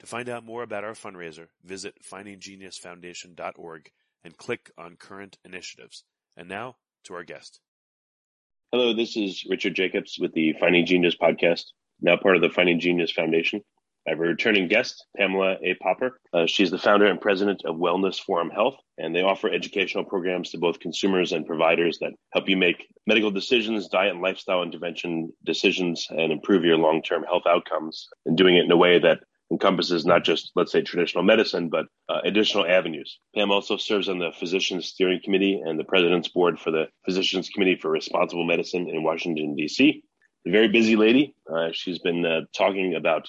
To find out more about our fundraiser, visit findinggeniusfoundation.org and click on current initiatives. And now to our guest. Hello, this is Richard Jacobs with the Finding Genius podcast, now part of the Finding Genius Foundation. I have a returning guest, Pamela A. Popper. Uh, she's the founder and president of Wellness Forum Health, and they offer educational programs to both consumers and providers that help you make medical decisions, diet and lifestyle intervention decisions, and improve your long term health outcomes, and doing it in a way that encompasses not just, let's say, traditional medicine, but uh, additional avenues. Pam also serves on the Physicians Steering Committee and the President's Board for the Physicians Committee for Responsible Medicine in Washington, D.C. A very busy lady. Uh, she's been uh, talking about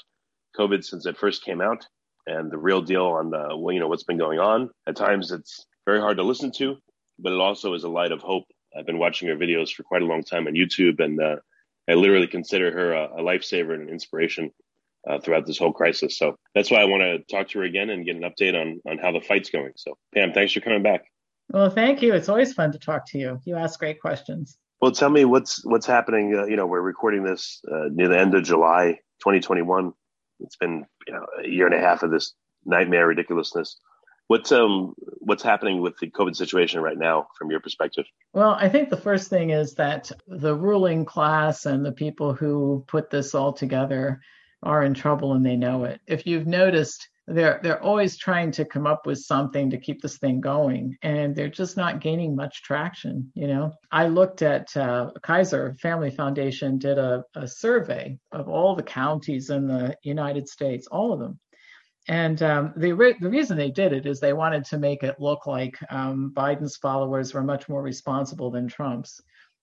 COVID since it first came out and the real deal on the, well, you know, what's been going on. At times it's very hard to listen to, but it also is a light of hope. I've been watching her videos for quite a long time on YouTube and uh, I literally consider her a, a lifesaver and an inspiration uh, throughout this whole crisis. So that's why I want to talk to her again and get an update on on how the fight's going. So Pam, thanks for coming back. Well, thank you. It's always fun to talk to you. You ask great questions. Well, tell me what's what's happening. Uh, you know, we're recording this uh, near the end of July 2021. It's been you know a year and a half of this nightmare ridiculousness. What's um what's happening with the COVID situation right now from your perspective? Well, I think the first thing is that the ruling class and the people who put this all together are in trouble and they know it. If you've noticed, they're they're always trying to come up with something to keep this thing going, and they're just not gaining much traction. You know, I looked at uh, Kaiser Family Foundation did a, a survey of all the counties in the United States, all of them, and um, the re- the reason they did it is they wanted to make it look like um, Biden's followers were much more responsible than Trump's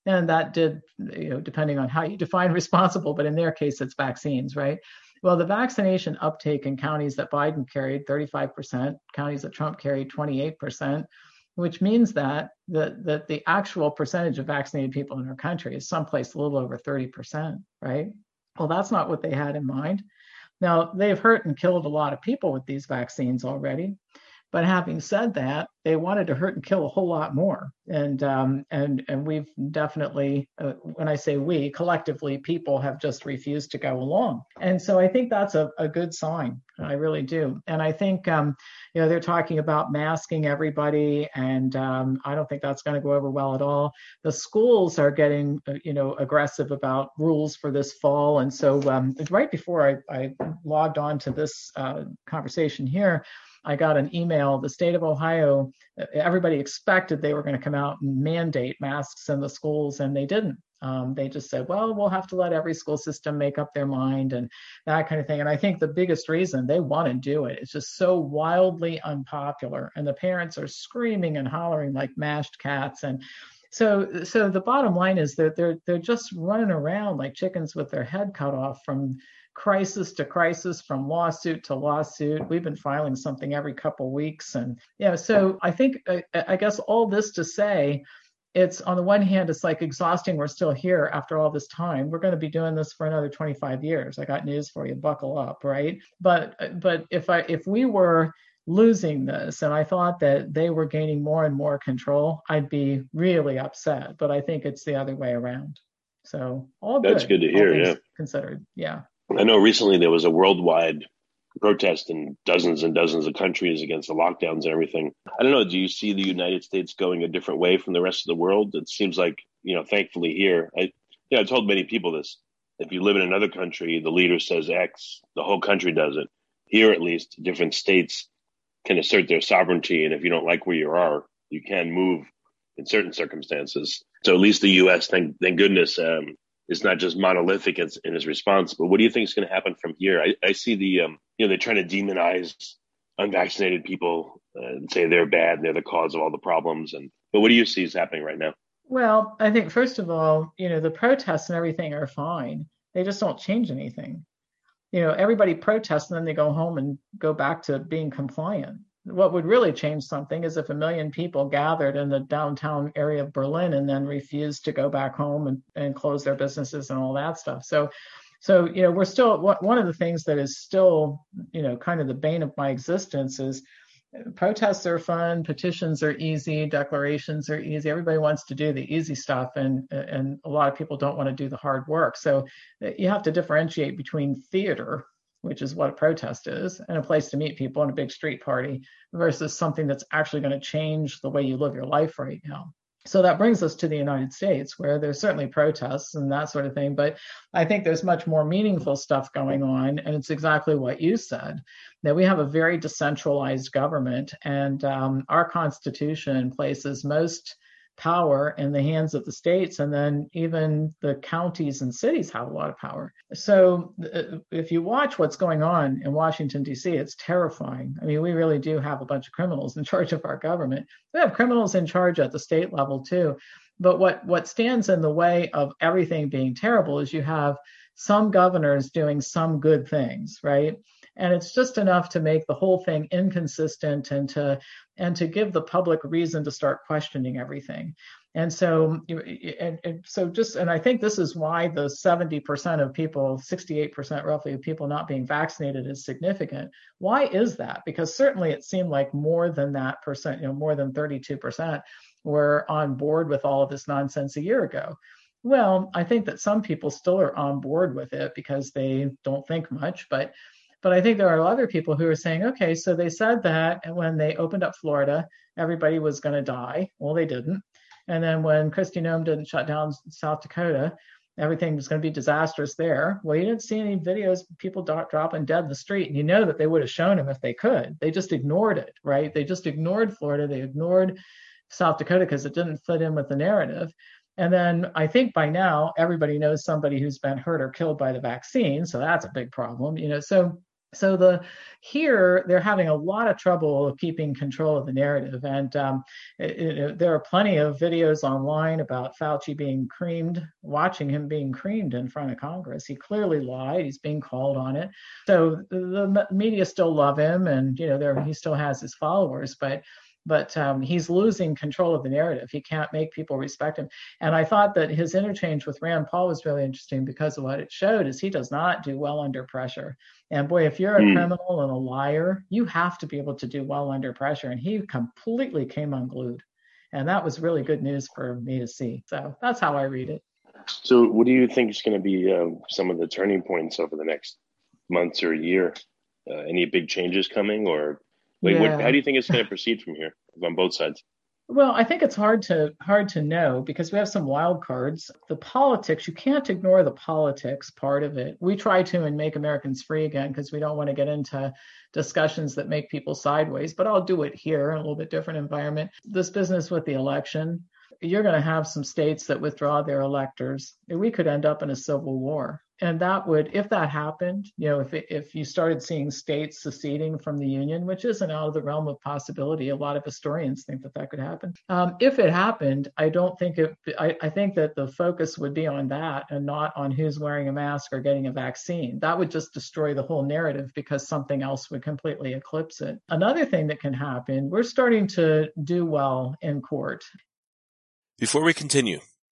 and that did you know depending on how you define responsible but in their case it's vaccines right? Well the vaccination uptake in counties that biden carried 35% counties that trump carried 28% which means that the, that the actual percentage of vaccinated people in our country is someplace a little over 30% right? Well that's not what they had in mind. Now they've hurt and killed a lot of people with these vaccines already but having said that, they wanted to hurt and kill a whole lot more, and um, and and we've definitely, uh, when I say we, collectively, people have just refused to go along, and so I think that's a, a good sign. I really do, and I think um, you know they're talking about masking everybody, and um, I don't think that's going to go over well at all. The schools are getting uh, you know aggressive about rules for this fall, and so um, right before I, I logged on to this uh, conversation here. I got an email. The state of Ohio, everybody expected they were going to come out and mandate masks in the schools, and they didn't. Um, they just said, well, we'll have to let every school system make up their mind and that kind of thing. And I think the biggest reason they want to do it is just so wildly unpopular, and the parents are screaming and hollering like mashed cats. And so, so the bottom line is that they're they're just running around like chickens with their head cut off from crisis to crisis from lawsuit to lawsuit. We've been filing something every couple weeks. And yeah, so I think, I, I guess all this to say, it's on the one hand, it's like exhausting. We're still here after all this time. We're going to be doing this for another 25 years. I got news for you. Buckle up, right? But uh, but if I if we were losing this and I thought that they were gaining more and more control, I'd be really upset. But I think it's the other way around. So all that's good, good to hear. Yeah, considered. Yeah. I know recently there was a worldwide protest in dozens and dozens of countries against the lockdowns and everything. I don't know. Do you see the United States going a different way from the rest of the world? It seems like, you know, thankfully here, I, you know, I told many people this. If you live in another country, the leader says X, the whole country does it. Here, at least, different states can assert their sovereignty. And if you don't like where you are, you can move in certain circumstances. So at least the U.S., thank, thank goodness, um, is not just monolithic in, in his response. But what do you think is going to happen from here? I, I see the, um, you know, they're trying to demonize unvaccinated people and say they're bad and they're the cause of all the problems. And but what do you see is happening right now? Well, I think first of all, you know, the protests and everything are fine. They just don't change anything. You know, everybody protests and then they go home and go back to being compliant what would really change something is if a million people gathered in the downtown area of Berlin and then refused to go back home and, and close their businesses and all that stuff. So, so you know, we're still one of the things that is still, you know, kind of the bane of my existence is protests are fun, petitions are easy, declarations are easy. Everybody wants to do the easy stuff, and and a lot of people don't want to do the hard work. So you have to differentiate between theater which is what a protest is, and a place to meet people and a big street party versus something that's actually going to change the way you live your life right now. So that brings us to the United States, where there's certainly protests and that sort of thing, but I think there's much more meaningful stuff going on. And it's exactly what you said that we have a very decentralized government, and um, our Constitution places most power in the hands of the states, and then even the counties and cities have a lot of power. So uh, if you watch what's going on in Washington, D.C., it's terrifying. I mean, we really do have a bunch of criminals in charge of our government. We have criminals in charge at the state level, too. But what, what stands in the way of everything being terrible is you have some governors doing some good things, right? And it's just enough to make the whole thing inconsistent and to and to give the public reason to start questioning everything. And so and, and so just and i think this is why the 70% of people 68% roughly of people not being vaccinated is significant. Why is that? Because certainly it seemed like more than that percent you know more than 32% were on board with all of this nonsense a year ago. Well, I think that some people still are on board with it because they don't think much, but but I think there are other people who are saying, okay, so they said that when they opened up Florida, everybody was going to die. Well, they didn't. And then when Kristi Noem didn't shut down South Dakota, everything was going to be disastrous there. Well, you didn't see any videos of people dropping dead in the street. And you know that they would have shown them if they could. They just ignored it, right? They just ignored Florida. They ignored South Dakota because it didn't fit in with the narrative. And then I think by now everybody knows somebody who's been hurt or killed by the vaccine. So that's a big problem, you know. So so the here they're having a lot of trouble keeping control of the narrative, and um, it, it, there are plenty of videos online about Fauci being creamed, watching him being creamed in front of Congress. He clearly lied. He's being called on it. So the, media still love him, and you know he still has his followers, but but um, he's losing control of the narrative. He can't make people respect him. And I thought that his interchange with Rand Paul was really interesting because of what it showed is he does not do well under pressure. And boy, if you're a mm. criminal and a liar, you have to be able to do well under pressure. And he completely came unglued. And that was really good news for me to see. So that's how I read it. So, what do you think is going to be uh, some of the turning points over the next months or year? Uh, any big changes coming, or like, yeah. what, how do you think it's going to proceed from here on both sides? Well, I think it's hard to hard to know because we have some wild cards. The politics, you can't ignore the politics part of it. We try to and make Americans free again because we don't want to get into discussions that make people sideways, but I'll do it here in a little bit different environment. This business with the election, you're going to have some states that withdraw their electors. We could end up in a civil war and that would, if that happened, you know, if if you started seeing states seceding from the union, which isn't out of the realm of possibility, a lot of historians think that that could happen. Um, if it happened, I don't think it. I, I think that the focus would be on that and not on who's wearing a mask or getting a vaccine. That would just destroy the whole narrative because something else would completely eclipse it. Another thing that can happen, we're starting to do well in court. Before we continue,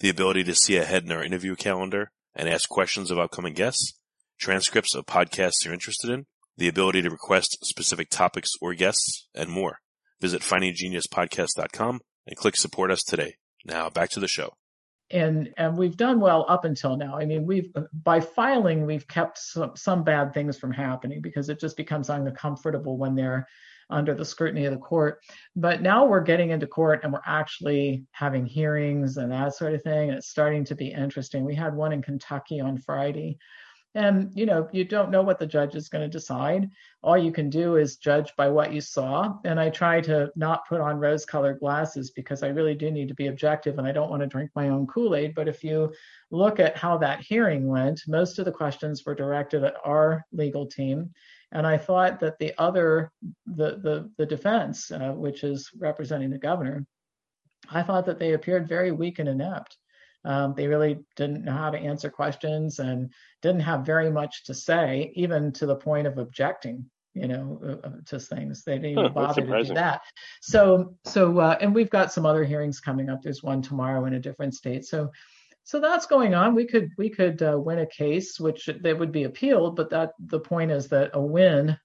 the ability to see ahead in our interview calendar and ask questions of upcoming guests, transcripts of podcasts you're interested in, the ability to request specific topics or guests, and more. Visit findinggeniuspodcast.com and click support us today. Now back to the show. And and we've done well up until now. I mean, we've by filing we've kept some, some bad things from happening because it just becomes uncomfortable when they're under the scrutiny of the court. But now we're getting into court and we're actually having hearings and that sort of thing. And it's starting to be interesting. We had one in Kentucky on Friday. And, you know, you don't know what the judge is going to decide. All you can do is judge by what you saw. And I try to not put on rose colored glasses because I really do need to be objective and I don't want to drink my own Kool Aid. But if you look at how that hearing went, most of the questions were directed at our legal team. And I thought that the other, the the, the defense, uh, which is representing the governor, I thought that they appeared very weak and inept. Um, they really didn't know how to answer questions and didn't have very much to say, even to the point of objecting you know, uh, uh to things. They didn't even huh, bother to do that. So, so, uh, and we've got some other hearings coming up. There's one tomorrow in a different state. So, so that's going on. We could we could uh, win a case, which they would be appealed, but that the point is that a win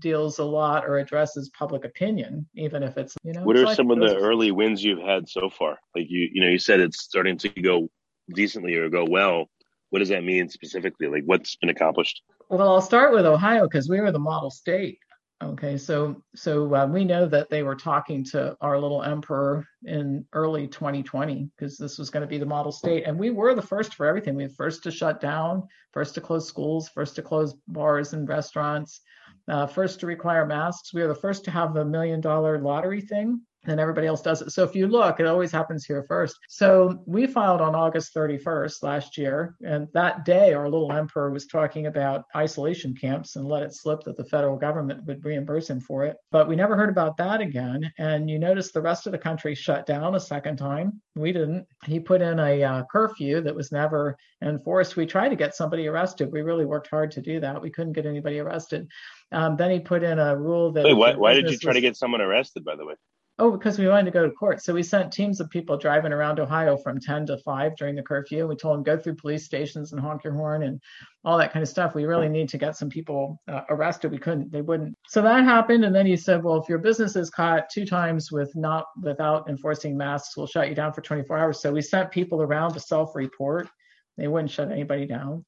deals a lot or addresses public opinion, even if it's you know. What are like some of the early wins you've had so far? Like you you know you said it's starting to go decently or go well. What does that mean specifically? Like what's been accomplished? Well, I'll start with Ohio because we were the model state. Okay, so so uh, we know that they were talking to our little emperor in early 2020 because this was going to be the model state, and we were the first for everything. We were first to shut down, first to close schools, first to close bars and restaurants, uh, first to require masks. We were the first to have the million dollar lottery thing and everybody else does it. So if you look, it always happens here first. So we filed on August 31st last year, and that day our little emperor was talking about isolation camps and let it slip that the federal government would reimburse him for it. But we never heard about that again. And you notice the rest of the country shut down a second time. We didn't. He put in a uh, curfew that was never enforced. We tried to get somebody arrested. We really worked hard to do that. We couldn't get anybody arrested. Um, then he put in a rule that. Wait, why, why did you try was, to get someone arrested, by the way? Oh, because we wanted to go to court. So we sent teams of people driving around Ohio from 10 to 5 during the curfew. We told them go through police stations and honk your horn and all that kind of stuff. We really need to get some people uh, arrested. We couldn't, they wouldn't. So that happened. And then he said, well, if your business is caught two times with not without enforcing masks, we'll shut you down for 24 hours. So we sent people around to self-report. They wouldn't shut anybody down.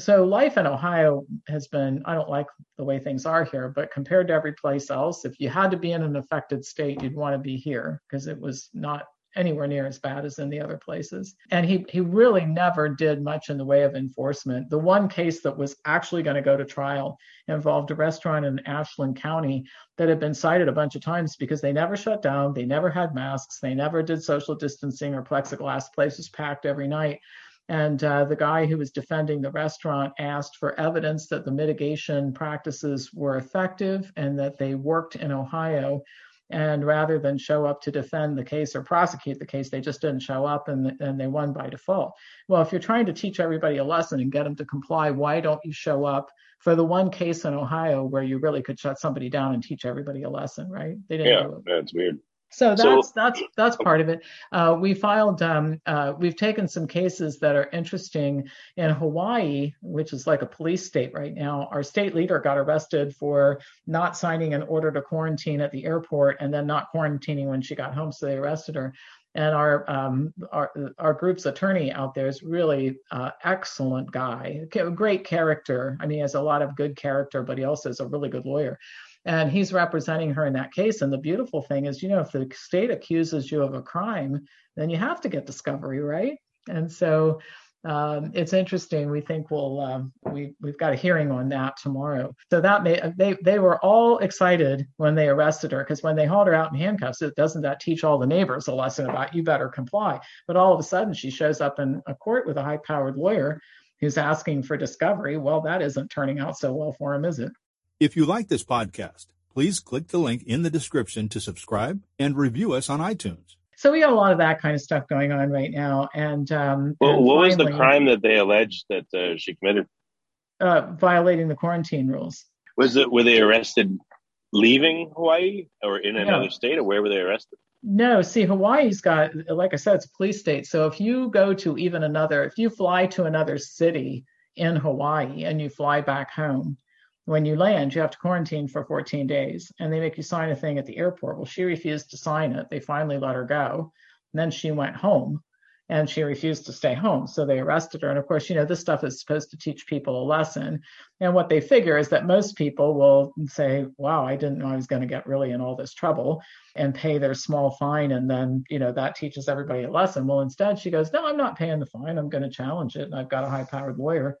So life in Ohio has been, I don't like the way things are here, but compared to every place else, if you had to be in an affected state, you'd want to be here because it was not anywhere near as bad as in the other places. And he he really never did much in the way of enforcement. The one case that was actually going to go to trial involved a restaurant in Ashland County that had been cited a bunch of times because they never shut down, they never had masks, they never did social distancing or plexiglass, place was packed every night. And uh, the guy who was defending the restaurant asked for evidence that the mitigation practices were effective and that they worked in Ohio. And rather than show up to defend the case or prosecute the case, they just didn't show up and, and they won by default. Well, if you're trying to teach everybody a lesson and get them to comply, why don't you show up for the one case in Ohio where you really could shut somebody down and teach everybody a lesson, right? They didn't yeah, that's weird. So that's so, that's that's part of it. Uh, we filed. Um, uh, we've taken some cases that are interesting in Hawaii, which is like a police state right now. Our state leader got arrested for not signing an order to quarantine at the airport and then not quarantining when she got home, so they arrested her. And our um, our our group's attorney out there is really uh, excellent guy, great character. I mean, he has a lot of good character, but he also is a really good lawyer and he's representing her in that case. And the beautiful thing is, you know, if the state accuses you of a crime, then you have to get discovery, right? And so um, it's interesting. We think we'll um, we we've got a hearing on that tomorrow. So that may they they were all excited when they arrested her because when they hauled her out in handcuffs, it doesn't that teach all the neighbors a lesson about you better comply. But all of a sudden, she shows up in a court with a high-powered lawyer who's asking for discovery. Well, that isn't turning out so well for him, is it? If you like this podcast, please click the link in the description to subscribe and review us on iTunes. So we got a lot of that kind of stuff going on right now. And um, well, and what finally, was the crime that they alleged that uh, she committed? Uh, violating the quarantine rules. Was it were they arrested leaving Hawaii or in another no. state, or where were they arrested? No, see, Hawaii's got, like I said, it's a police state. So if you go to even another, if you fly to another city in Hawaii and you fly back home, when you land, you have to quarantine for 14 days and they make you sign a thing at the airport. Well, she refused to sign it. They finally let her go. And then she went home and she refused to stay home. So they arrested her. And of course, you know, this stuff is supposed to teach people a lesson. And what they figure is that most people will say, wow, I didn't know I was going to get really in all this trouble and pay their small fine. And then, you know, that teaches everybody a lesson. Well, instead, she goes, no, I'm not paying the fine. I'm going to challenge it. And I've got a high powered lawyer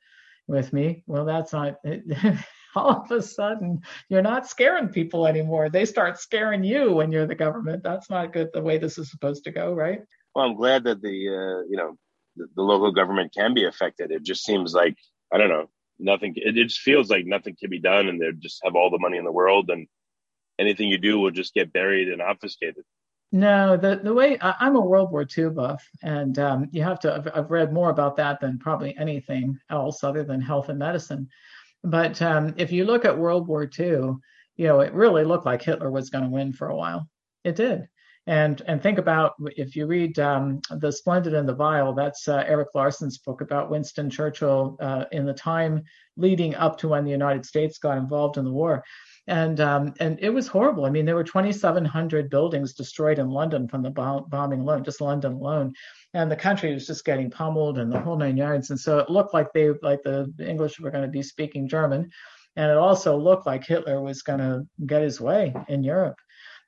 with me. Well, that's not. all of a sudden you're not scaring people anymore. They start scaring you when you're the government. That's not good the way this is supposed to go, right? Well, I'm glad that the uh, you know the, the, local government can be affected. It just seems like I don't know nothing. It, it just feels like nothing can be done, and they just have all the money in the world, and anything you do will just get buried and obfuscated. No, the the way I, am a World War II buff, and um, you have to. I've, I've, read more about that than probably anything else other than health and medicine. But um, if you look at World War II, you know, it really looked like Hitler was going to win for a while. It did. And and think about if you read um, The Splendid and the Vile, that's uh, Erik Larson's book about Winston Churchill uh, in the time leading up to when the United States got involved in the war. And um, and it was horrible. I mean, there were 2,700 buildings destroyed in London from the bombing alone, just London alone and the country was just getting pummeled and the whole nine yards. And so it looked like they, like the English were going to be speaking German, and it also looked like Hitler was going to get his way in Europe.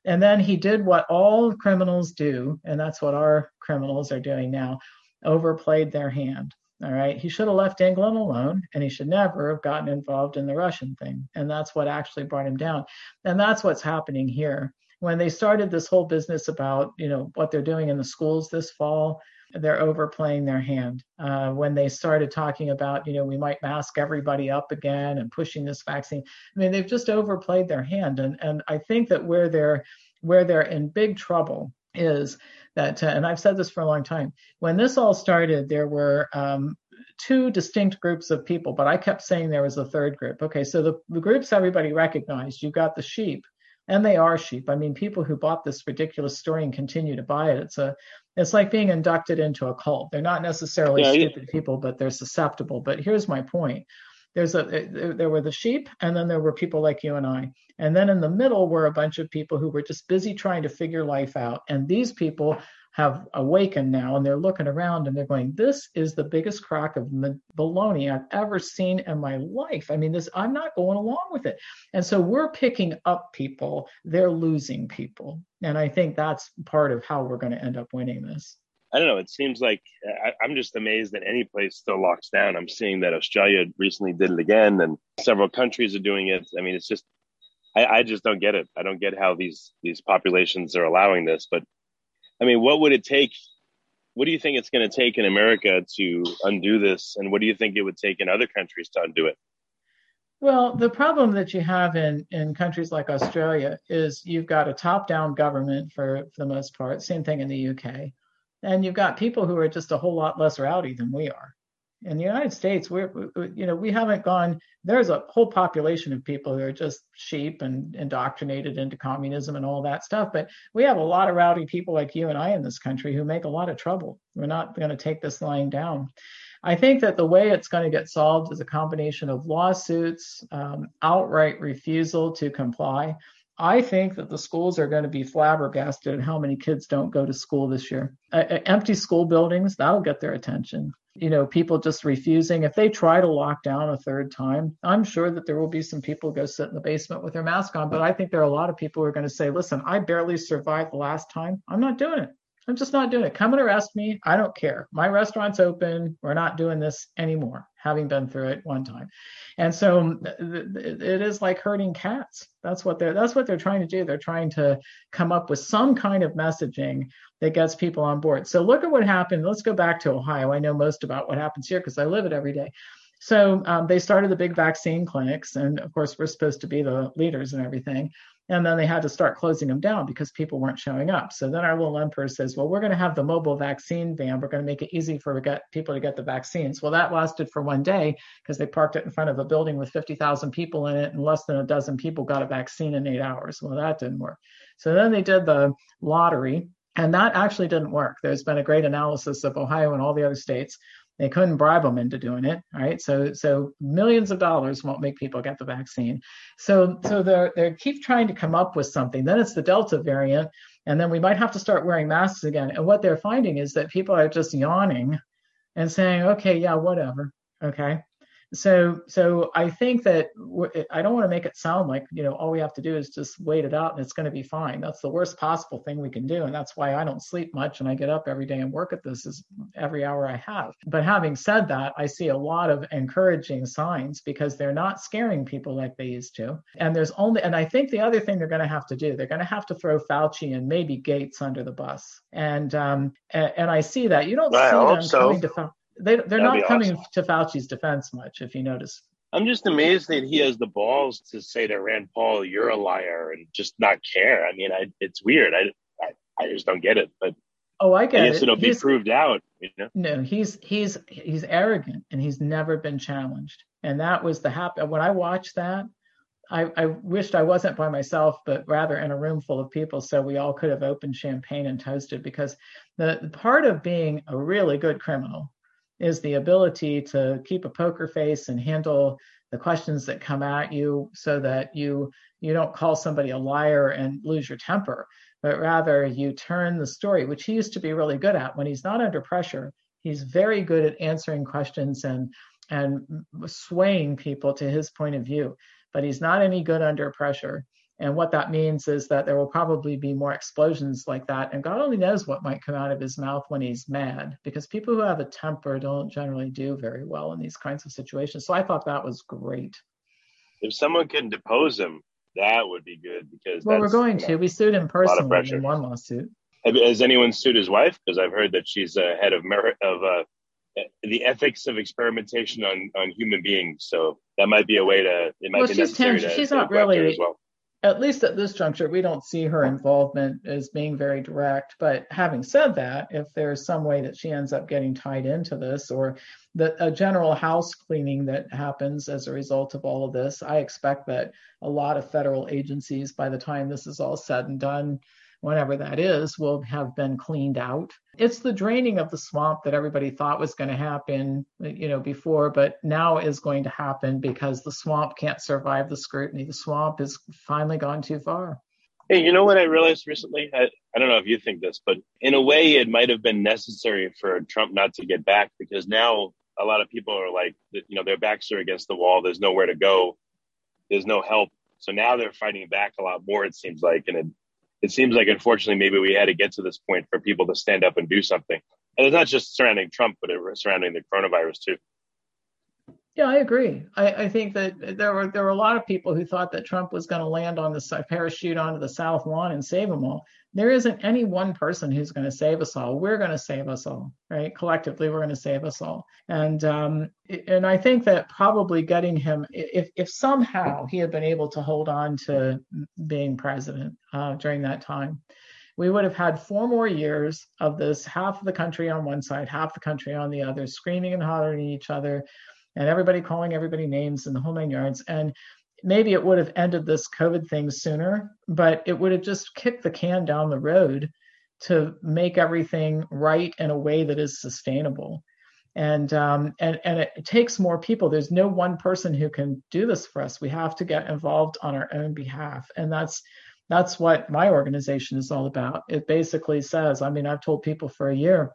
And then he did what all criminals do, and that's what our criminals are doing now overplayed their hand. All right. He should have left England alone and he should never have gotten involved in the Russian thing. And that's what actually brought him down. And that's what's happening here. When they started this whole business about, you know, what they're doing in the schools this fall, they're overplaying their hand. Uh, when they started talking about, you know, we might mask everybody up again and pushing this vaccine, I mean, they've just overplayed their hand. And and I think that where they're where they're in big trouble is that, uh, and I've said this for a long time. When this all started, there were um, two distinct groups of people, but I kept saying there was a third group. Okay, so the, the groups everybody recognized. You've got the sheep, and they are sheep. I mean, people who bought this ridiculous story and continue to buy it. It's a it's like being inducted into a cult. They're not necessarily yeah, stupid yeah. people, but they're susceptible. But here's my point. There's a eh, there were the sheep, and then there were people like you and I, and then in the middle were a bunch of people who were just busy trying to figure life out. And these people have awakened now and they're looking around and they're going, this is the biggest crock of baloney I've ever seen in my life. I mean, this, I'm not going along with it. And so we're picking up people, they're losing people. And I think that's part of how we're going to end up winning this. I don't know. It seems like uh, I, am just amazed that any place still locks down. I'm seeing that Australia recently did it again, and several countries are doing it. I mean, it's just I, I, just don't get it. I don't get how these these populations are allowing this. But I mean, what would it take? What do you think it's going to take in America to undo this? And what do you think it would take in other countries to undo it? Well, the problem that you have in, in countries like Australia is you've got a top down government for, for the most part, same thing in the UK. And you've got people who are just a whole lot less rowdy than we are in the United States, we're, you know, we haven't gone, there's a whole population of people who are just sheep and indoctrinated into communism and all that stuff. But we have a lot of rowdy people like you and I in this country who make a lot of trouble. We're not going to take this lying down. I think that the way it's going to get solved is a combination of lawsuits, um, outright refusal to comply, I think that the schools are going to be flabbergasted at how many kids don't go to school this year. Uh, empty school buildings, that'll get their attention. You know, people just refusing. If they try to lock down a third time, I'm sure that there will be some people go sit in the basement with their mask on. But I think there are a lot of people who are going to say, listen, I barely survived the last time. I'm not doing it. I'm just not doing it. Come and arrest me. I don't care. My restaurant's open. We're not doing this anymore, having been through it one time. And so it is like herding cats. That's what they're that's what they're trying to do. They're trying to come up with some kind of messaging that gets people on board. So look at what happened. Let's go back to Ohio. I know most about what happens here because I live it every day. So um, they started the big vaccine clinics, and of course we're supposed to be the leaders and everything. And then they had to start closing them down because people weren't showing up. So then our little emperor says, well, we're going to have the mobile vaccine van. We're going to make it easy for people to get the vaccines. Well, that lasted for one day because they parked it in front of a building with 50,000 people in it, and less than a dozen people got a vaccine in eight hours. Well, that didn't work. So then they did the lottery, and that actually didn't work. There's been a great analysis of Ohio and all the other states they couldn't bribe them into doing it, right? So so millions of dollars won't make people get the vaccine. So so they're they keep trying to come up with something. Then it's the Delta variant, and then we might have to start wearing masks again. And what they're finding is that people are just yawning and saying, okay, yeah, whatever, okay so so i think that i don't want to make it sound like you know all we have to do is just wait it out and it's going to be fine. That's the worst possible thing we can do and that's why i don't sleep much and i get up every day and work at this is every hour i have. But having said that i see a lot of encouraging signs because they're not scaring people like they used to. And there's only and i think the other thing they're going to have to do they're going to have to throw fauci and maybe gates under the bus. And um and, and i see that. You don't I see them so. coming to Fauci they they're That'd not coming awesome. to Fauci's defense much, if you notice. I'm just amazed that he has the balls to say to Rand Paul, "You're a liar," and just not care. I mean, I, it's weird. I, I, I just don't get it. But oh, I get I guess it. it'll be proved out. You know? No, he's he's he's arrogant and he's never been challenged. And that was the happy. When I watched that, I, I wished I wasn't by myself, but rather in a room full of people, so we all could have opened champagne and toasted. Because the, the part of being a really good criminal is the ability to keep a poker face and handle the questions that come at you so that you you don't call somebody a liar and lose your temper but rather you turn the story which he used to be really good at. When he's not under pressure he's very good at answering questions and and swaying people to his point of view. But he's not any good under pressure and what that means is that there will probably be more explosions like that. And God only knows what might come out of his mouth when he's mad, because people who have a temper don't generally do very well in these kinds of situations. So I thought that was great. If someone can depose him, that would be good because well, we're going you to. know, We sued him personally in one lawsuit. has anyone sued his wife? Because I've heard that she's uh, head of merit of uh, the ethics of experimentation on on human beings. So that might be a way to. It might Well, be she's necessary ten- to, she's to not go after her really- well. At least at this juncture, we don't see her involvement as being very direct. But having said that, if there's some way that she ends up getting tied into this or the, a general house cleaning that happens as a result of all of this, I expect that a lot of federal agencies, by the time this is all said and done, whenever that is, will have been cleaned out. It's the draining of the swamp that everybody thought was going to happen, you know, before, but now is going to happen because the swamp can't survive the scrutiny. The swamp has finally gone too far. Hey, you know what I realized recently? I, I don't know if you think this, but in a way, it might have been necessary for Trump not to get back because now a lot of people are like, you know, their backs are against the wall. There's nowhere to go. There's no help. So now they're fighting back a lot more, it seems like. And it, it seems like, unfortunately, maybe we had to get to this point for people to stand up and do something. And it's not just surrounding Trump, but it, was surrounding the coronavirus too. Yeah, I agree. I, I think that there were there were a lot of people who thought that Trump was going to land on the parachute onto the South lawn and save them all. There isn't any one person who's going to save us all. We're going to save us all, right? Collectively, we're going to save us all. And um, and I think that probably getting him, if if somehow he had been able to hold on to being president uh, during that time, we would have had four more years of this half of the country on one side, half the country on the other, screaming and hollering at each other, and everybody calling everybody names and the whole nine yards. And maybe it would have ended this COVID thing sooner, but it would have just kicked the can down the road to make everything right in a way that is sustainable. And um, and and it takes more people. There's no one person who can do this for us. We have to get involved on our own behalf, and that's That's what my organization is all about. It basically says, I mean, I've told people for a year,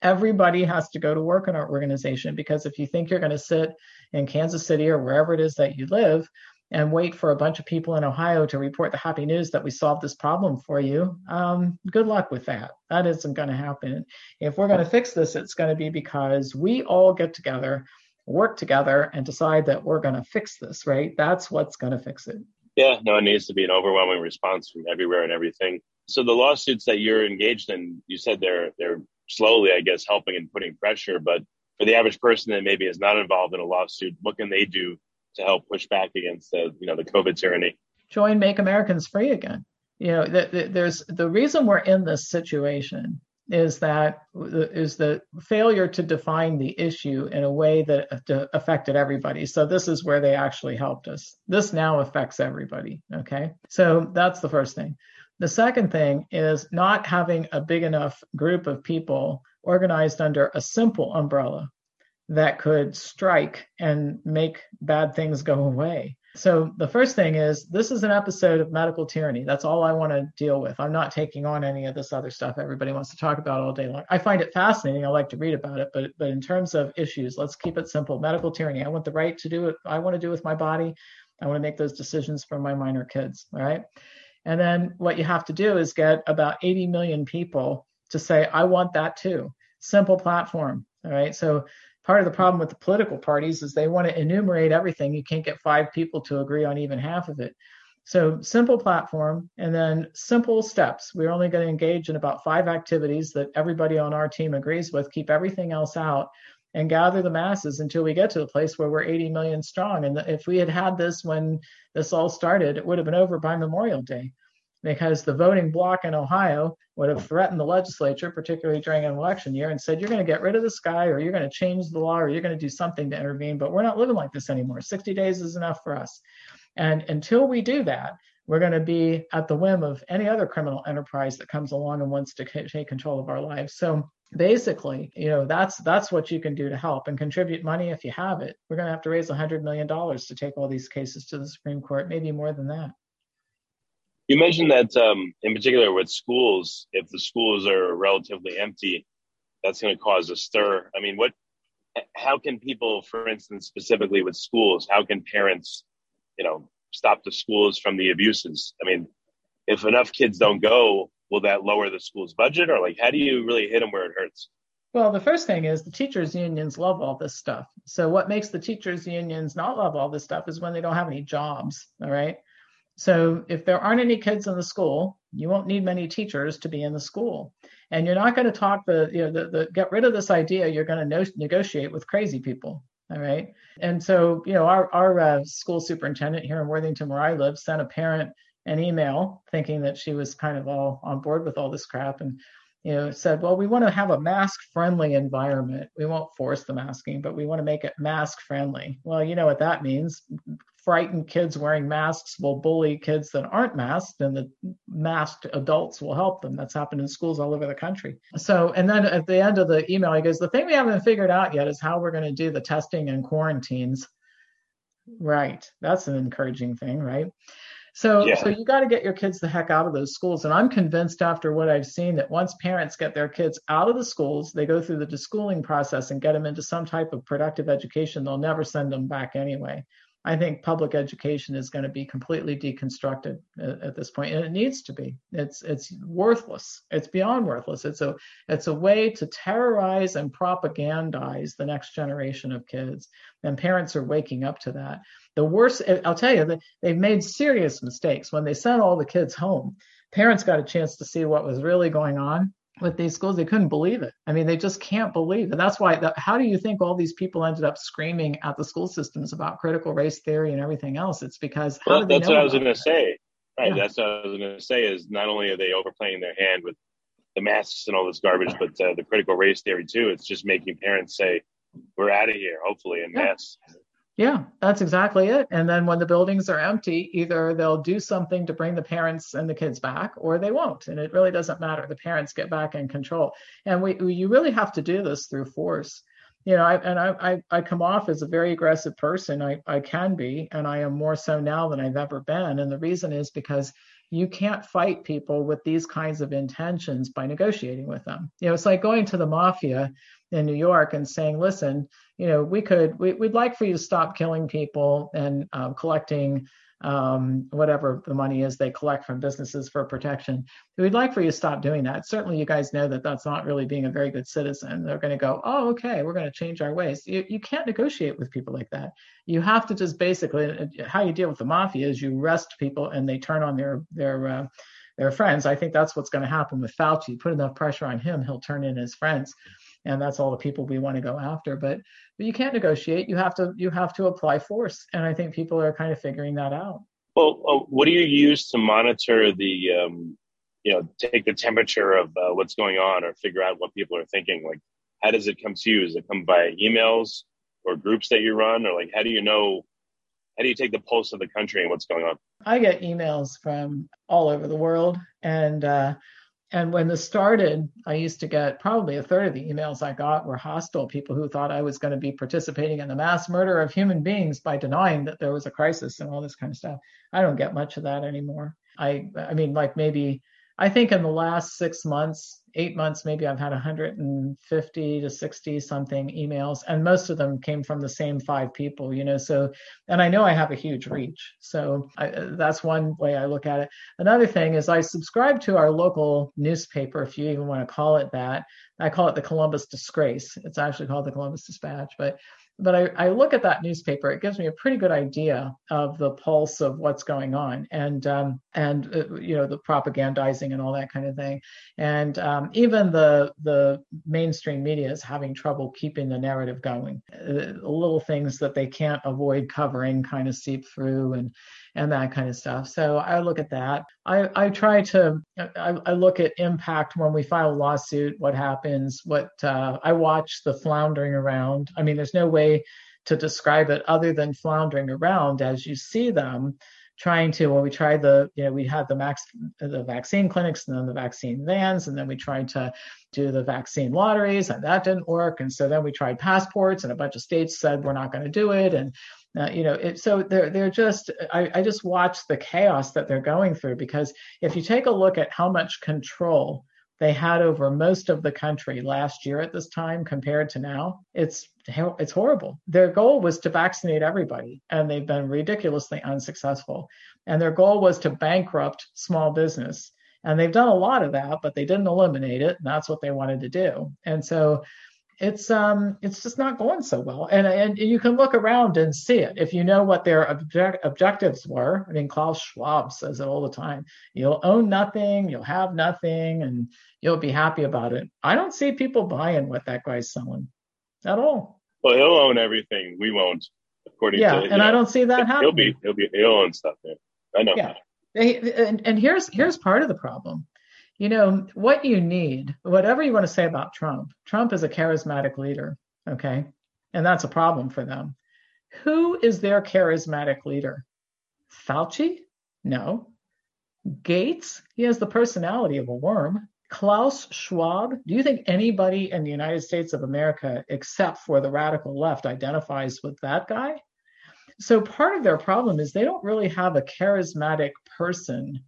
everybody has to go to work in our organization because if you think you're going to sit in Kansas City or wherever it is that you live and wait for a bunch of people in Ohio to report the happy news that we solved this problem for you, um, good luck with that. That isn't going to happen. If we're going to fix this, it's going to be because we all get together, work together, and decide that we're going to fix this, right? That's what's going to fix it. Yeah, no, it needs to be an overwhelming response from everywhere and everything. So the lawsuits that you're engaged in, you said they're they're slowly, I guess, helping and putting pressure. But for the average person that maybe is not involved in a lawsuit, what can they do to help push back against the you know the COVID tyranny? Join Make Americans Free Again. You know, the, the, there's the reason we're in this situation is that is the failure to define the issue in a way that affected everybody. So this is where they actually helped us. This now affects everybody. Okay, so that's the first thing. The second thing is not having a big enough group of people organized under a simple umbrella that could strike and make bad things go away. So the first thing is this is an episode of medical tyranny. That's all I want to deal with. I'm not taking on any of this other stuff everybody wants to talk about all day long. I find it fascinating. I like to read about it, but but in terms of issues, let's keep it simple. Medical tyranny. I want the right to do what I want to do with my body. I want to make those decisions for my minor kids. All right. And then what you have to do is get about 80 million people to say, I want that too. Simple platform. All right. So part of the problem with the political parties is they want to enumerate everything. You can't get five people to agree on even half of it. So simple platform and then simple steps. We're only going to engage in about five activities that everybody on our team agrees with, keep everything else out and gather the masses until we get to the place where we're 80 million strong. And if we had had this when this all started, it would have been over by Memorial Day because the voting bloc in Ohio would have threatened the legislature, particularly during an election year, and said, You're going to get rid of this guy, or you're going to change the law, or you're going to do something to intervene. But we're not living like this anymore. 60 days is enough for us. And until we do that, we're going to be at the whim of any other criminal enterprise that comes along and wants to take control of our lives. So basically, you know, that's that's what you can do to help and contribute money if you have it. We're going to have to raise $100 million to take all these cases to the Supreme Court, maybe more than that. You mentioned that um, in particular with schools, if the schools are relatively empty, that's going to cause a stir. I mean, what? How can people, for instance, specifically with schools, how can parents, you know, stop the schools from the abuses? I mean, if enough kids don't go, will that lower the school's budget, or like, how do you really hit them where it hurts? Well, the first thing is the teachers' unions love all this stuff. So, what makes the teachers' unions not love all this stuff is when they don't have any jobs. All right. So if there aren't any kids in the school, you won't need many teachers to be in the school. And you're not going to talk the, you know, the, the get rid of this idea. You're going to no, negotiate with crazy people. All right. And so, you know, our, our uh, school superintendent here in Worthington, where I live, sent a parent an email thinking that she was kind of all on board with all this crap. And you know, said, well, we want to have a mask friendly environment. We won't force the masking, but we want to make it mask friendly. Well, you know what that means. Frightened kids wearing masks will bully kids that aren't masked, and the masked adults will help them. That's happened in schools all over the country. So, and then at the end of the email, he goes, The thing we haven't figured out yet is how we're going to do the testing and quarantines. Right. That's an encouraging thing, right? So, yeah. so you got to get your kids the heck out of those schools. And I'm convinced after what I've seen that once parents get their kids out of the schools, they go through the deschooling process and get them into some type of productive education, they'll never send them back anyway. I think public education is going to be completely deconstructed at, at, this point, and it needs to be. It's it's worthless. It's beyond worthless. It's a it's a way to terrorize and propagandize the next generation of kids, and parents are waking up to that. The worst, I'll tell you, they've made serious mistakes when they sent all the kids home. Parents got a chance to see what was really going on with these schools. They couldn't believe it. I mean, they just can't believe it. That's why. The, how do you think all these people ended up screaming at the school systems about critical race theory and everything else? It's because well, that's what I was going to say. Right. Yeah. That's what I was going to say. Is not only are they overplaying their hand with the masks and all this garbage, but uh, the critical race theory too. It's just making parents say, "We're out of here," hopefully, in yeah. mass. Yeah, that's exactly it. And then when the buildings are empty, either they'll do something to bring the parents and the kids back or they won't. And it really doesn't matter. The parents get back in control. And we, we you really have to do this through force. you know, I, and I, I, I come off as a very aggressive person. I, I can be, and I am more so now than I've ever been. And the reason is because you can't fight people with these kinds of intentions by negotiating with them. You know, it's like going to the mafia in New York and saying, listen, you know, we could, we, would like for you to stop killing people and um, collecting um, whatever the money is they collect from businesses for protection. We'd like for you to stop doing that. Certainly, you guys know that that's not really being a very good citizen. They're going to go, oh, okay, we're going to change our ways. You, you can't negotiate with people like that. You have to just basically, how you deal with the mafia is you arrest people and they turn on their their uh, their friends. I think that's what's going to happen with Fauci. Put enough pressure on him, he'll turn in his friends and that's all the people we want to go after but but you can't negotiate. You have to you have to apply force and i think people are kind of figuring that out. Well uh, what do you use to monitor the um, you know take the temperature of uh, what's going on or figure out what people are thinking? Like how does it come to you? Does it come by emails or groups that you run? Or like how do you know how do you take the pulse of the country and what's going on? I get emails from all over the world and uh, and when this started, I used to get probably a third of the emails I got were hostile people who thought I was going to be participating in the mass murder of human beings by denying that there was a crisis and all this kind of stuff. I don't get much of that anymore. I I mean like maybe I think in the last 6 months eight months, maybe I've had 150 to 60 something emails, and most of them came from the same five people, you know. So, and I know I have a huge reach. So I, that's one way I look at it. Another thing is I subscribe to our local newspaper, if you even want to call it that. I call it the Columbus Disgrace. It's actually called the Columbus Dispatch, but but I, I, look at that newspaper. It gives me a pretty good idea of the pulse of what's going on, and um, and uh, you know the propagandizing and all that kind of thing. And um, even the the mainstream media is having trouble keeping the narrative going. Uh, little things that they can't avoid covering kind of seep through, and and that kind of stuff. So I look at that. I, I try to, I, I look at impact when we file a lawsuit, what happens, what uh, I watch the floundering around. I mean, there's no way to describe it other than floundering around as you see them trying to well we tried the you know we had the max the vaccine clinics and then the vaccine vans and then we tried to do the vaccine lotteries and that didn't work and so then we tried passports and a bunch of states said we're not going to do it and uh, you know, it, so they're they're just I, I just watch the chaos that they're going through because if you take a look at how much control they had over most of the country last year at this time compared to now, it's it's horrible. Their goal was to vaccinate everybody, and they've been ridiculously unsuccessful. And their goal was to bankrupt small business, and they've done a lot of that, but they didn't eliminate it, and that's what they wanted to do. And so it's um it's just not going so well. And and you can look around and see it. If you know what their object, objectives were i mean klaus schwab says it all the time you'll own nothing you'll have nothing and you'll be happy about it. I don't see people buying what that guy's selling at all. Well he'll own everything we won't according yeah, to and know, i don't see that happening he'll be he'll be he'll own stuff there i know. Yeah. And, and here's here's part of the problem you know, what you need, whatever you want to say about Trump, Trump is a charismatic leader, okay? And that's a problem for them. Who is their charismatic leader? Fauci? No. Gates? He has the personality of a worm. Klaus Schwab? Do you think anybody in the United States of America, except for the radical left, identifies with that guy? So part of their problem is they don't really have a charismatic person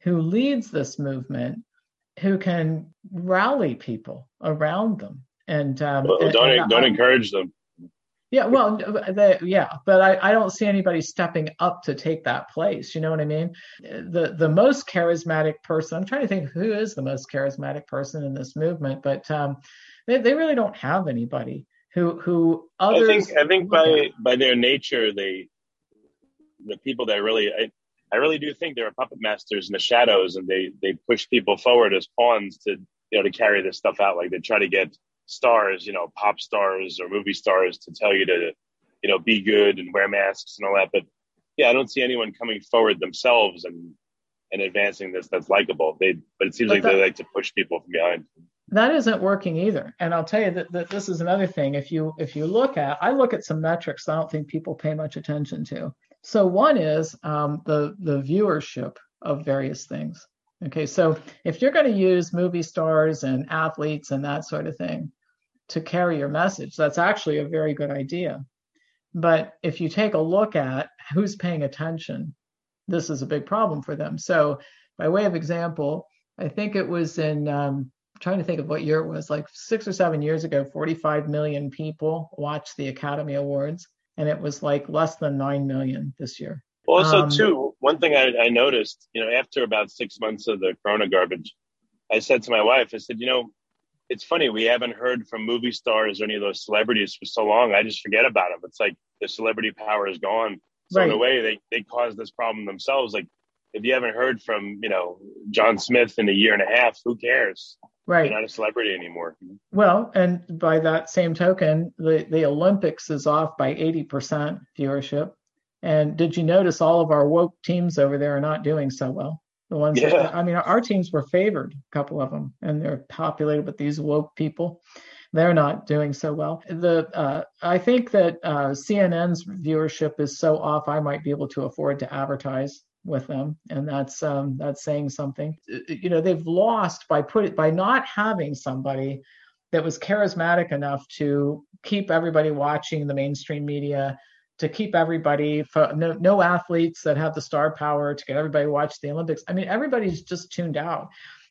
who leads this movement who can rally people around them. And, um, well, don't and, don't encourage them. Yeah well they, yeah but I, I don't see anybody stepping up to take that place you know what i mean? The the most charismatic person i'm trying to think who is the most charismatic person in this movement but um, they, they really don't have anybody who who others i think i think by by their nature they the people that really I, I really do think there are puppet masters in the shadows, and they they push people forward as pawns to you know to carry this stuff out. Like they try to get stars, you know, pop stars or movie stars to tell you to you know be good and wear masks and all that. But yeah, I don't see anyone coming forward themselves and and advancing this that's likable. They but it seems but like that, they like to push people from behind. That isn't working either. And I'll tell you that, that this is another thing. If you if you look at I look at some metrics I don't think people pay much attention to. So one is um, the the viewership of various things. Okay, so if you're going to use movie stars and athletes and that sort of thing, to carry your message. That's actually a very good idea. But if you take a look at who's paying attention, this is a big problem for them. So, by way of example, I think it was in um, trying to think of what year it was, like six or seven years ago, 45 million people watched the Academy Awards, and it was like less than 9 million this year. Also, um, too, one thing I, I noticed, you know, after about six months of the Corona garbage, I said to my wife, I said, you know, it's funny we haven't heard from movie stars or any of those celebrities for so long. I just forget about them. It's like the celebrity power is gone. So right. in a way, they they caused this problem themselves. Like if you haven't heard from you know John Smith in a year and a half, who cares? Right. You're not a celebrity anymore. Well, and by that same token, the the Olympics is off by eighty percent viewership. And did you notice all of our woke teams over there are not doing so well? The ones yeah. that, I mean, our teams were favored, a couple of them, and they're populated with these woke people. They're not doing so well. The uh, I think that uh, CNN's viewership is so off. I might be able to afford to advertise with them, and that's um, that's saying something. You know, they've lost by put it by not having somebody that was charismatic enough to keep everybody watching the mainstream media to keep everybody no, no athletes that have the star power to get everybody to watch the olympics. I mean everybody's just tuned out.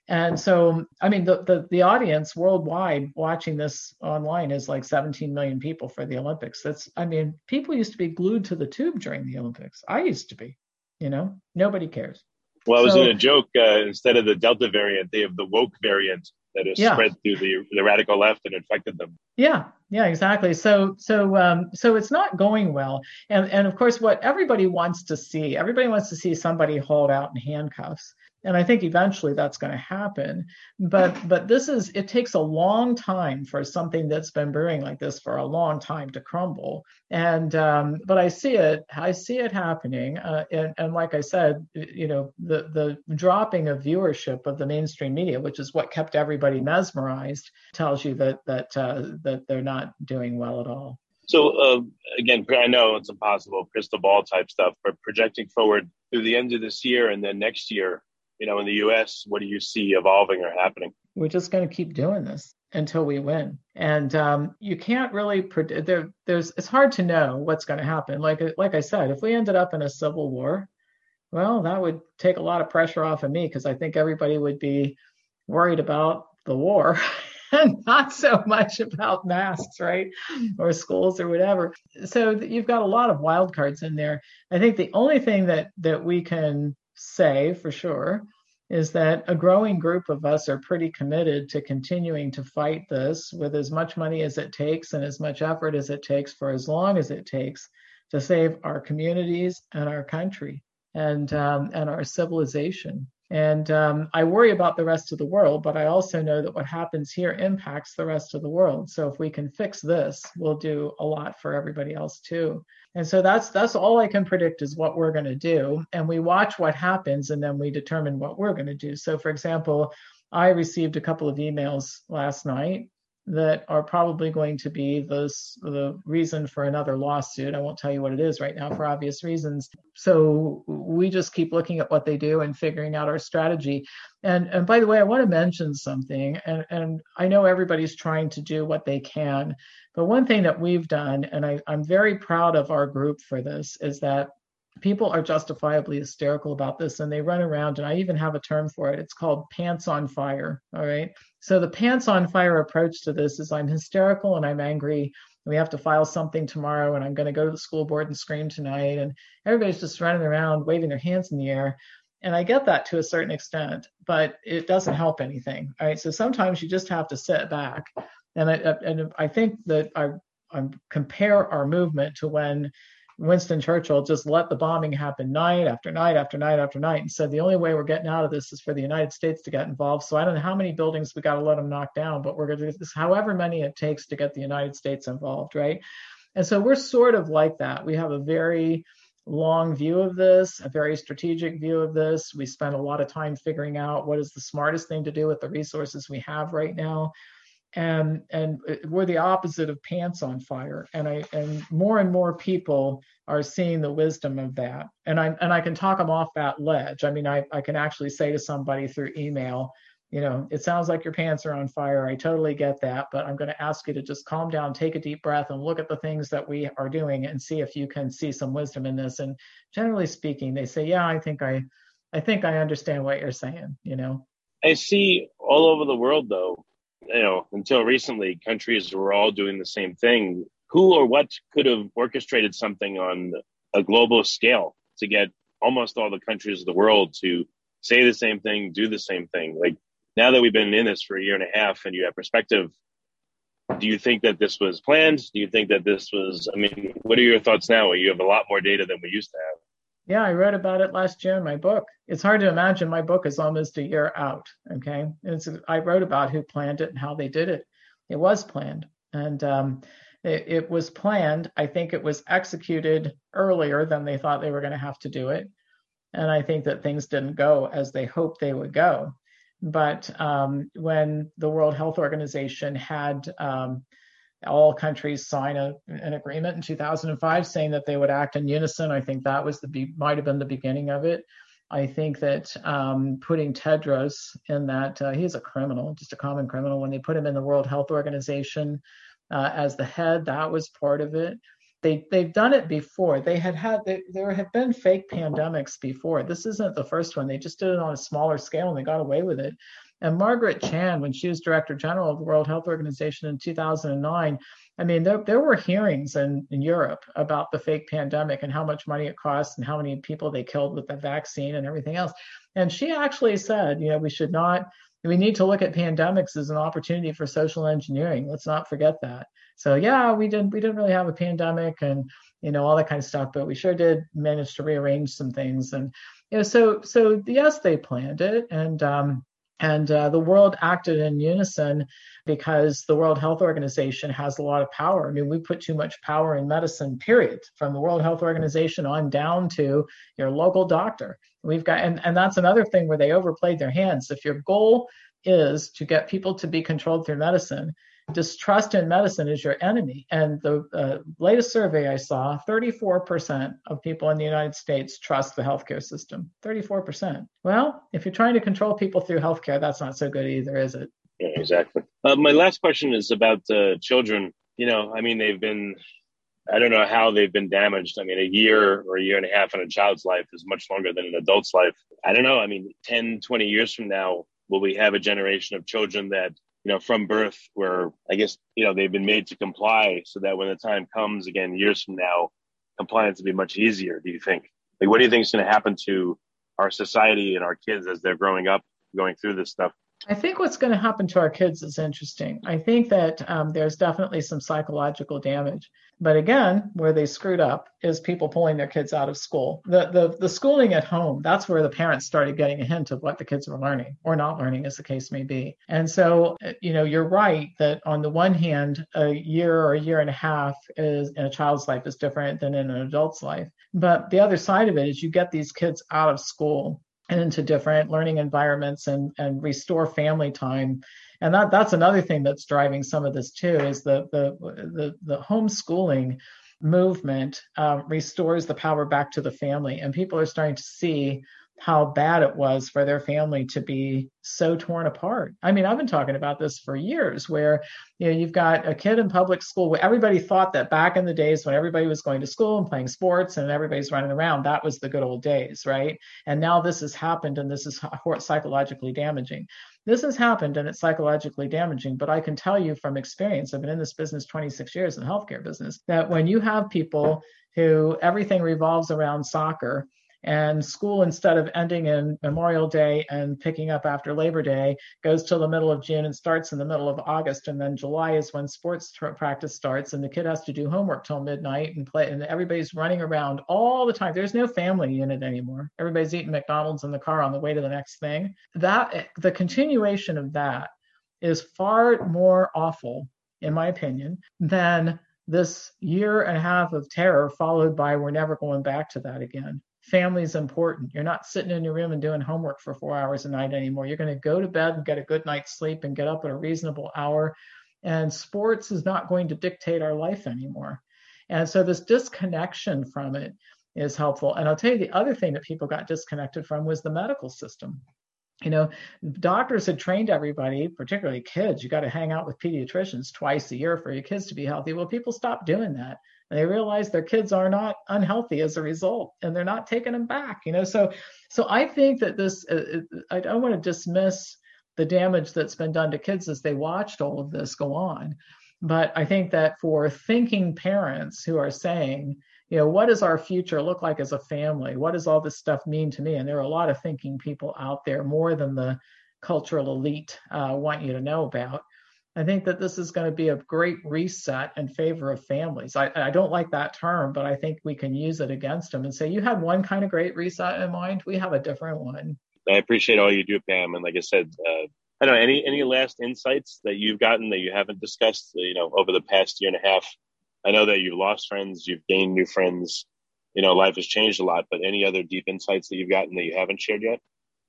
And so i mean the, the the audience worldwide watching this online is like 17 million people for the olympics. That's i mean people used to be glued to the tube during the olympics. I used to be you know nobody cares well i was so, in a joke uh, instead of the delta variant they have the woke variant that has yeah. spread through the, the radical left and infected them. Yeah, yeah, exactly. So so um, so it's not going well, and and of course, what everybody wants to see, everybody wants to see somebody hauled out in handcuffs and I think eventually that's going to happen. But but this is it takes a long time for something that's been brewing like this for a long time to crumble. And um, but I see it I see it happening. Uh, and, and like I said, you know the the dropping of viewership of the mainstream media, which is what kept everybody mesmerized, tells you that that uh, that they're not doing well at all. So uh, again, I know it's impossible crystal ball type stuff, but projecting forward through the end of this year and then next year, you know, in the U.S., what do you see evolving or happening? We're just going to keep doing this until we win, and um, you can't really predict. There, there's it's hard to know what's going to happen. Like like I said, if we ended up in a civil war, well, that would take a lot of pressure off of me because I think everybody would be worried about the war. and not so much about masks, right? Or schools or whatever. So you've got a lot of wild cards in there. I think the only thing that that we can say for sure is that a growing group of us are pretty committed to continuing to fight this with as much money as it takes and as much effort as it takes for as long as it takes to save our communities and our country and um, and our civilization. And um, I worry about the rest of the world, but I also know that what happens here impacts the rest of the world. So if we can fix this, we'll do a lot for everybody else too. And so that's that's all I can predict is what we're going to do. And we watch what happens and then we determine what we're going to do. So for example, I received a couple of emails last night that are probably going to be the, the reason for another lawsuit. I won't tell you what it is right now for obvious reasons. So we just keep looking at what they do and figuring out our strategy. And, and by the way, I want to mention something, and, and I know everybody's trying to do what they can, but one thing that we've done, and I, I'm very proud of our group for this, is that people are justifiably hysterical about this and they run around and i even have a term for it. It's called pants on fire all right? So the pants on fire approach to this is i'm hysterical and i'm angry. We have to file something tomorrow and i'm going to go to the school board and scream tonight and everybody's just running around waving their hands in the air. And i get that to a certain extent but it doesn't help anything all right? So sometimes you just have to sit back. And i and i think that i I compare our movement to when Winston Churchill just let the bombing happen night after night after night after night and said the only way we're getting out of this is for the United States to get involved. So I don't know how many buildings we got to let them knock down, but we're going to do this however many it takes to get the United States involved, right? And so we're sort of like that. We have a very long view of this, a very strategic view of this. We spend a lot of time figuring out what is the smartest thing to do with the resources we have right now and and we're the opposite of pants on fire and i and more and more people are seeing the wisdom of that and i and i can talk them off that ledge i mean i, I can actually say to somebody through email you know, it sounds like your pants are on fire. I totally get that, but I'm going to ask you to just calm down, take a deep breath, and look at the things that we are doing and see if you can see some wisdom in this. And generally speaking, they say, yeah, I think I, I think I understand what you're saying. You know, I see all over the world, though. You know, until recently, countries were all doing the same thing. Who or what could have orchestrated something on a global scale to get almost all the countries of the world to say the same thing, do the same thing? Like now that we've been in this for a year and a half and you have perspective, do you think that this was planned? Do you think that this was, I mean, what are your thoughts now? You have a lot more data than we used to have. Yeah, I wrote about it last year in my book. It's hard to imagine my book is almost a year out. Okay. It's, I wrote about who planned it and how they did it. It was planned. And um, it, it was planned. I think it was executed earlier than they thought they were going to have to do it. And I think that things didn't go as they hoped they would go. But um, when the World Health Organization had um, all countries sign a, an agreement in 2005 saying that they would act in unison. I think that was the might have been the beginning of it. I think that um, putting Tedros in that uh, he's a criminal, just a common criminal. When they put him in the World Health Organization uh, as the head, that was part of it. They they've done it before. They had had they, there have been fake pandemics before. This isn't the first one. They just did it on a smaller scale and they got away with it. And Margaret Chan, when she was Director General of the World Health Organization in 2009, I mean, there, there were hearings in, in Europe about the fake pandemic and how much money it cost and how many people they killed with the vaccine and everything else. And she actually said, you know, we should not, we need to look at pandemics as an opportunity for social engineering. Let's not forget that. So yeah, we didn't we didn't really have a pandemic and you know all that kind of stuff, but we sure did manage to rearrange some things. And you know, so so yes, they planned it, and um, and uh, the world acted in unison because the World Health Organization has a lot of power. I mean, we put too much power in medicine, period, from the World Health Organization on down to your local doctor. We've got, and, and that's another thing where they overplayed their hands. If your goal is to get people to be controlled through medicine, distrust in medicine is your enemy. And the uh, latest survey I saw 34% of people in the United States trust the healthcare system. 34%. Well, if you're trying to control people through healthcare, that's not so good either, is it? Yeah, exactly. Uh, my last question is about uh, children. You know, I mean, they've been, I don't know how they've been damaged. I mean, a year or a year and a half in a child's life is much longer than an adult's life. I don't know. I mean, 10, 20 years from now, will we have a generation of children that you know, from birth, where I guess, you know, they've been made to comply so that when the time comes again, years from now, compliance will be much easier, do you think? Like, what do you think is going to happen to our society and our kids as they're growing up, going through this stuff? I think what's going to happen to our kids is interesting. I think that um, there's definitely some psychological damage. But again, where they screwed up is people pulling their kids out of school. The, the, the schooling at home, that's where the parents started getting a hint of what the kids were learning or not learning, as the case may be. And so, you know, you're right that on the one hand, a year or a year and a half is in a child's life is different than in an adult's life. But the other side of it is you get these kids out of school and into different learning environments and, and restore family time. And that, that's another thing that's driving some of this too is the, the, the, the homeschooling movement uh, restores the power back to the family. And people are starting to see how bad it was for their family to be so torn apart. I mean, I've been talking about this for years where, you know, you've got a kid in public school where everybody thought that back in the days when everybody was going to school and playing sports and everybody's running around, that was the good old days, right? And now this has happened and this is psychologically damaging. This has happened and it's psychologically damaging, but I can tell you from experience, I've been in this business 26 years in the healthcare business, that when you have people who everything revolves around soccer, and school, instead of ending in Memorial Day and picking up after Labor Day, goes till the middle of June and starts in the middle of August. And then July is when sports practice starts, and the kid has to do homework till midnight and play. And everybody's running around all the time. There's no family unit anymore. Everybody's eating McDonald's in the car on the way to the next thing. That the continuation of that is far more awful, in my opinion, than this year and a half of terror followed by we're never going back to that again family is important. You're not sitting in your room and doing homework for four hours a night anymore. You're going to go to bed and get a good night's sleep and get up at a reasonable hour. And sports is not going to dictate our life anymore. And so this disconnection from it is helpful. And I'll tell you the other thing that people got disconnected from was the medical system. You know, doctors had trained everybody, particularly kids, you got to hang out with pediatricians twice a year for your kids to be healthy. Well, people stopped doing that. They realize their kids are not unhealthy as a result, and they're not taking them back. You know, so so I think that this, uh, uh I don't want to dismiss the damage that's been done to kids as they watched all of this go on. But I think that for thinking parents who are saying, you know, what does our future look like as a family? What does all this stuff mean to me? And there are a lot of thinking people out there, more than the cultural elite uh, want you to know about. I think that this is going to be a great reset in favor of families. I, I, don't like that term, but I think we can use it against them and say, you had one kind of great reset in mind. We have a different one. I appreciate all you do, Pam. And like I said, uh, I don't know any any last insights that you've gotten that you haven't discussed. You know, over the past year and a half, I know that you've lost friends, you've gained new friends. You know, life has changed a lot. But any other deep insights that you've gotten that you haven't shared yet?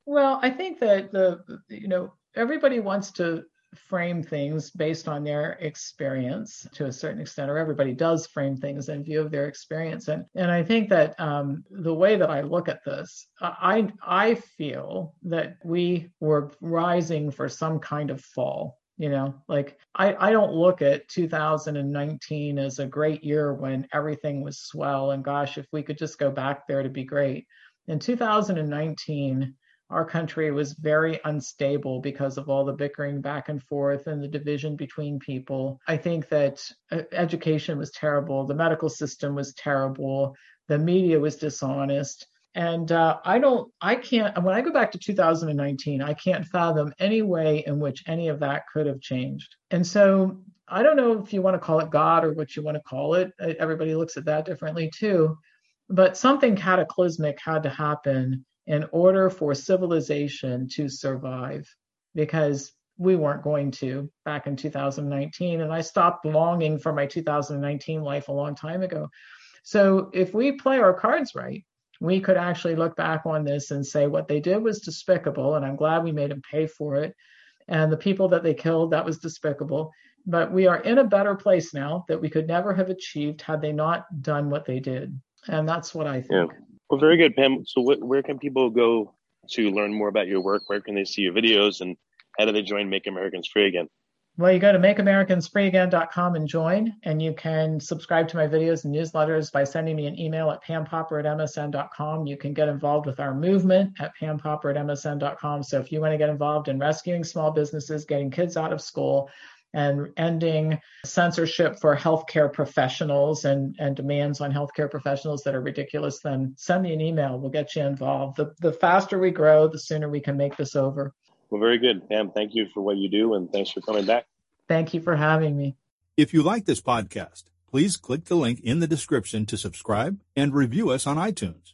Well, I think that the you know everybody wants to frame things based on their experience to a certain extent, or everybody does frame things in view of their experience. And and I think that um, the way that I look at this, I I feel that we were rising for some kind of fall. You know, like I, I don't look at 2019 as a great year when everything was swell and gosh, if we could just go back there to be great. In 2019, our country was very unstable because of all the bickering back and forth and the division between people. I think that uh, education was terrible, the medical system was terrible, the media was dishonest. And uh, I don't, I can't, when I go back to 2019, I can't fathom any way in which any of that could have changed. And so I don't know if you want to call it God or what you want to call it. Everybody looks at that differently too. But something cataclysmic had to happen in order for civilization to survive because we weren't going to back in 2019 and i stopped longing for my 2019 life a long time ago. So if we play our cards right we could actually look back on this and say what they did was despicable and i'm glad we made them pay for it. And the people that they killed that was despicable. But we are in a better place now that we could never have achieved had they not done what they did. And that's what i think. Yeah. Well, very good, Pam. So, wh- where can people go to learn more about your work? Where can they see your videos, and how do they join Make Americans Free Again? Well, you go to makeamericansfreeagain.com and join, and you can subscribe to my videos and newsletters by sending me an email at pampopper at msn.com. You can get involved with our movement at pampopper at msn.com. So if you want to get involved in rescuing small businesses, getting kids out of school, and ending censorship for healthcare professionals and, and demands on healthcare professionals that are ridiculous, then send me an email. We'll get you involved. The, the faster we grow, the sooner we can make this over. Well, very good. Pam, thank you for what you do and thanks for coming back. Thank you for having me. If you like this podcast, please click the link in the description to subscribe and review us on iTunes.